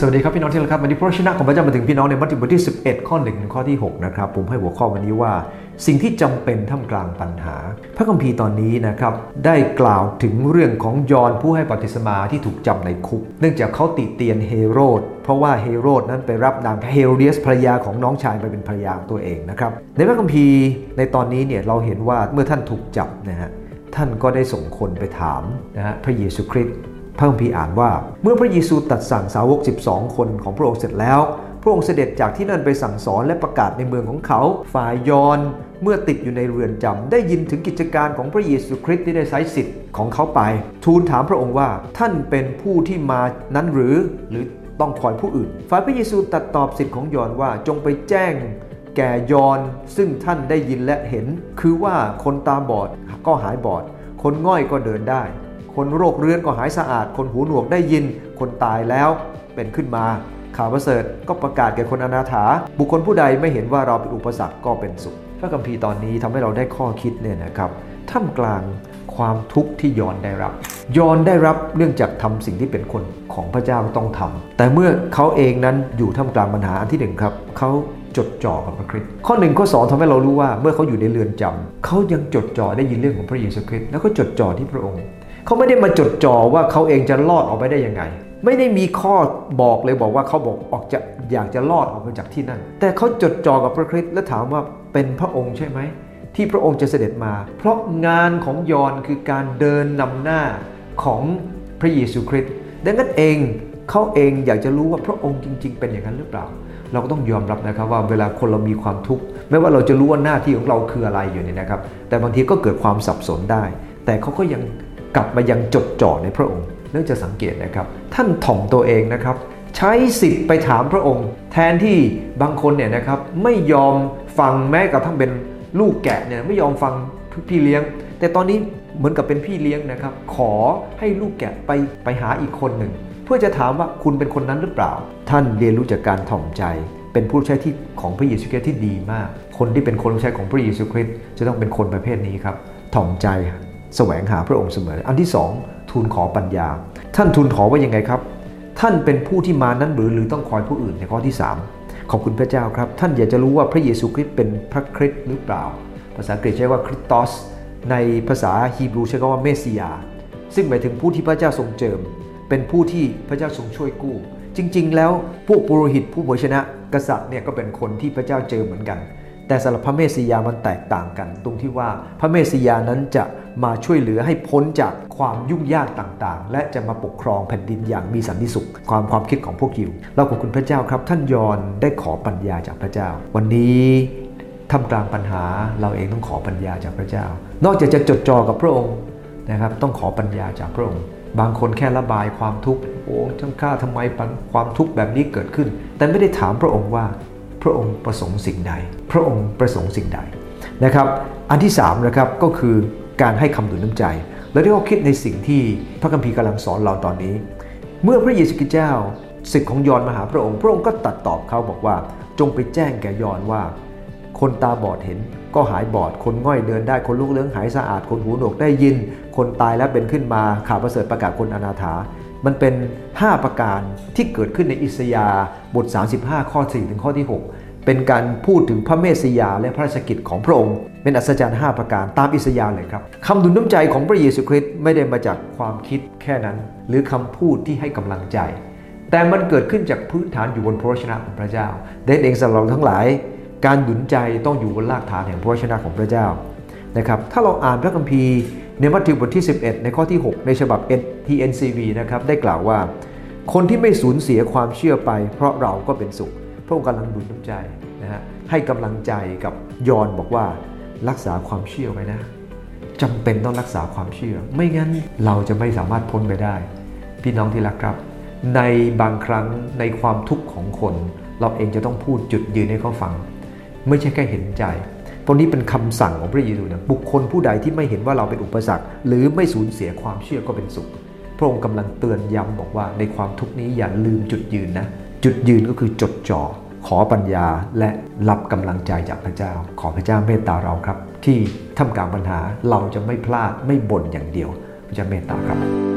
สวัสดีครับพี่น้องที่รักครับวันนี้พระชนะของพระเจ้ามาถึงพี่น้องในมัทธิวบทที่ 11 ข้อ1ถึงข้อที่ 6 นะครับ ผมให้หัวข้อวันนี้ว่า สิ่งที่จำเป็นท่ามกลางปัญหา พระคัมภีร์ตอนนี้นะครับได้กล่าวถึงเรื่องของยอนผู้ให้บัพติศมาที่ถูกจับในคุก เนื่องจากเขาติเตียนเฮโรดเพราะว่าเฮโรดนั้นไปรับนางเฮโรเดียสภรรยาของน้องชายไปเป็นภรรยาตัวเองนะครับในพระคัมภีร์ในตอนนี้เนี่ยเราเห็นว่าเมื่อท่านถูกจับนะฮะท่านก็ได้ส่งคนไปถามนะฮะพระเยซูคริสต์ พระคัมภีร์อ่านว่า เมื่อพระเยซูตัดสั่งสาวก 12 คนของพระองค์เสร็จแล้ว พระองค์เสด็จจากที่นั่นไปสั่งสอนและประกาศในเมืองของเขา ฝ่ายยอนเมื่อติดอยู่ในเรือนจำได้ยินถึงกิจการของพระเยซูคริสต์ที่ได้ใช้สิทธิ์ของเขาไป ทูลถามพระองค์ว่าท่านเป็นผู้ที่มานั้นหรือ หรือต้องคอยผู้อื่น ฝ่ายพระเยซูตัดตอบสิทธิ์ของยอนว่าจงไปแจ้งแก่ยอนซึ่งท่านได้ยินและเห็น คือว่าคนตาบอดก็หายบอด คนง่อยก็เดินได้ คนโรคเรื้อนก็หายสะอาด คนหูหนวกได้ยิน คนตายแล้วเป็นขึ้นมา ข่าวประเสริฐก็ประกาศแก่คนอนาถา บุคคลผู้ใดไม่เห็นว่าเราเป็นอุปสรรคก็เป็นสุข พระคัมภีร์ตอนนี้ทำให้เราได้ข้อคิดเนี่ยนะครับท่ามกลางความทุกข์ที่ยอนได้รับ ยอนได้รับเนื่องจากทำสิ่งที่เป็นคนของพระเจ้าต้องทำแต่เมื่อเขาเองนั้นอยู่ท่ามกลางปัญหาอันที่หนึ่งครับเขาจดจ่อกับพระคริสต์ข้อหนึ่งข้อสองทำให้เรารู้ว่าเมื่อเขาอยู่ในเรือนจำเขายังจดจ่อได้ยินเรื่องของพระเยซูคริสต์แล้วก็จดจ่อที่พระองค์ เขาไม่ได้มาจดจ่อว่าเขาเองจะรอดออกไปได้ยังไง ไม่ได้มีข้อบอกเลยบอกว่าเขาบอกออกจะอยากจะรอดออกมาจากที่นั่น แต่เขาจดจ่อกับพระคริสต์และถามว่าเป็นพระองค์ใช่ไหมที่พระองค์จะเสด็จมา เพราะงานของยอนคือการเดินนำหน้าของพระเยซูคริสต์ดังนั้นเองเขาเองอยากจะรู้ว่าพระองค์จริง ๆ เป็นอย่างนั้นหรือเปล่า เราก็ต้องยอมรับนะครับว่าเวลาคนเรามีความทุกข์ไม่ว่าเราจะรู้ว่าหน้าที่ของเราคืออะไรอยู่เนี่ยนะครับ แต่บางทีก็เกิดความสับสนได้ แต่เขาก็ยัง กลับมายังจดจ่อในพระองค์เนื่องจะสังเกตนะครับ ท่านถ่อมตัวเองนะครับ ใช้สิทธิ์ไปถามพระองค์ แทนที่บางคนเนี่ยนะครับไม่ยอมฟังแม้กระทั่งเป็นลูกแกะเนี่ยไม่ยอมฟังพี่เลี้ยง แต่ตอนนี้เหมือนกับเป็นพี่เลี้ยงนะครับ ขอให้ลูกแกะไปไปหาอีกคนหนึ่ง เพื่อจะถามว่าคุณเป็นคนนั้นหรือเปล่า ท่านเรียนรู้จากการถ่อมใจ เป็นผู้ใช้ที่ของพระเยซูคริสต์ที่ดีมาก คนที่เป็นคนใช้ของพระเยซูคริสต์จะต้องเป็นคนประเภทนี้ครับถ่อมใจ แสวงหาพระองค์เสมอ อันที่สองทูลขอปัญญา ท่านทูลขอว่ายังไงครับ ท่านเป็นผู้ที่มานั้นหรือหรือต้องคอยผู้อื่นในข้อที่ 3 ขอบคุณพระเจ้าครับ ท่านอยากจะรู้ว่าพระเยซูคริสต์เป็นพระคริสต์หรือเปล่า ภาษาอังกฤษใช้ว่าคริสตอส ในภาษาฮีบรูใช้คำว่าเมสซิยา ซึ่งหมายถึงผู้ที่พระเจ้าทรงเจิม เป็นผู้ที่พระเจ้าทรงช่วยกู้ จริง ๆ แล้วพวกปุโรหิตผู้เผยชนะ กษัตริย์เนี่ยก็เป็นคนที่พระเจ้าเจิมเหมือนกัน แต่สำหรับพระเมสสิยามันแตกต่างกัน ตรงที่ว่าพระเมสสิยานั้นจะ มาช่วยเหลือให้พ้นจากความยุ่งยากต่างๆ และจะมาปกครองแผ่นดินอย่างมีสันติสุข ความความคิดของพวกยิวเราขอบคุณพระเจ้าครับ ท่านยอนได้ขอปัญญาจากพระเจ้า วันนี้ท่ามกลางปัญหาเราเองต้องขอปัญญาจากพระเจ้า นอกจากจะจดจ่อกับพระองค์นะครับ ต้องขอปัญญาจากพระองค์ บางคนแค่ระบายความทุกข์โอ้จังข้าทำไมความทุกข์แบบนี้เกิดขึ้น แต่ไม่ได้ถามพระองค์ว่าพระองค์ประสงค์สิ่งใด พระองค์ประสงค์สิ่งใดนะครับ อันที่3นะครับก็คือ การให้คำหนุนน้ำใจ และได้ข้อคิดในสิ่งที่พระคัมภีร์กำลังสอนเราตอนนี้ เมื่อพระเยซูคริสต์เจ้าสิทธิ์ของยอนมาหาพระองค์ พระองค์ก็ตัดตอบเขาบอกว่า จงไปแจ้งแก่ยอนว่า คนตาบอดเห็นก็หายบอด คนง่อยเดินได้ คนลูกเลื้องหายสะอาด คนหูหนวกได้ยิน คนตายแล้วเป็นขึ้นมา ข่าวประเสริฐประกาศคนอนาถา มันเป็น 5 ประการที่เกิดขึ้นในอิสยาบท 35 ข้อ 4 ถึงข้อที่ 6 เป็นการพูดถึงพระเมสสิยาและพระราชกิจของพระองค์ เป็นอัศจรรย์ 5 ประการตามอิสยาห์เลยครับคำดุลน้ำใจของพระเยซูคริสต์ไม่ได้มาจากความคิดแค่นั้น หรือคำพูดที่ให้กำลังใจ แต่มันเกิดขึ้นจากพื้นฐานอยู่บนพระวจนะของพระเจ้าเดนเองสำหรับเราทั้งหลาย การหนุนใจต้องอยู่บนรากฐานแห่งพระวจนะของพระเจ้านะครับถ้าเราอ่านพระคัมภีร์ในมัทธิวบทที่ 11 ในข้อที่ 6 ในฉบับ TNCV นะครับได้กล่าวว่า คนที่ไม่สูญเสียความเชื่อไป เพราะเราก็เป็นสุข พระองค์กำลังดุลน้ำใจนะฮะให้กำลังใจกับยอนบอกว่ารักษาความเชื่อไว้นะจำเป็นต้องรักษาความเชื่อ ไม่งั้นเราจะไม่สามารถพ้นไปได้ พี่น้องที่รักครับ ในบางครั้งในความทุกข์ของคน เราเองจะต้องพูดจุดยืนให้เขาฟัง ไม่ใช่แค่เห็นใจตรงนี้เป็นคำสั่งของพระเยซูนะบุคคลผู้ใดที่ไม่เห็นว่าเราเป็นอุปสรรค หรือไม่สูญเสียความเชื่อก็เป็นสุข พระองค์กำลังเตือนย้ำบอกว่าในความทุกข์นี้อย่าลืมจุดยืนนะ จุดยืนก็คือจดจ่อขอปัญญาและรับกำลังใจจากพระเจ้า ขอพระเจ้าเมตตาเราครับ ที่ท่ามกลางปัญหาเราจะไม่พลาดไม่บ่นอย่างเดียว พระเจ้าเมตตาครับ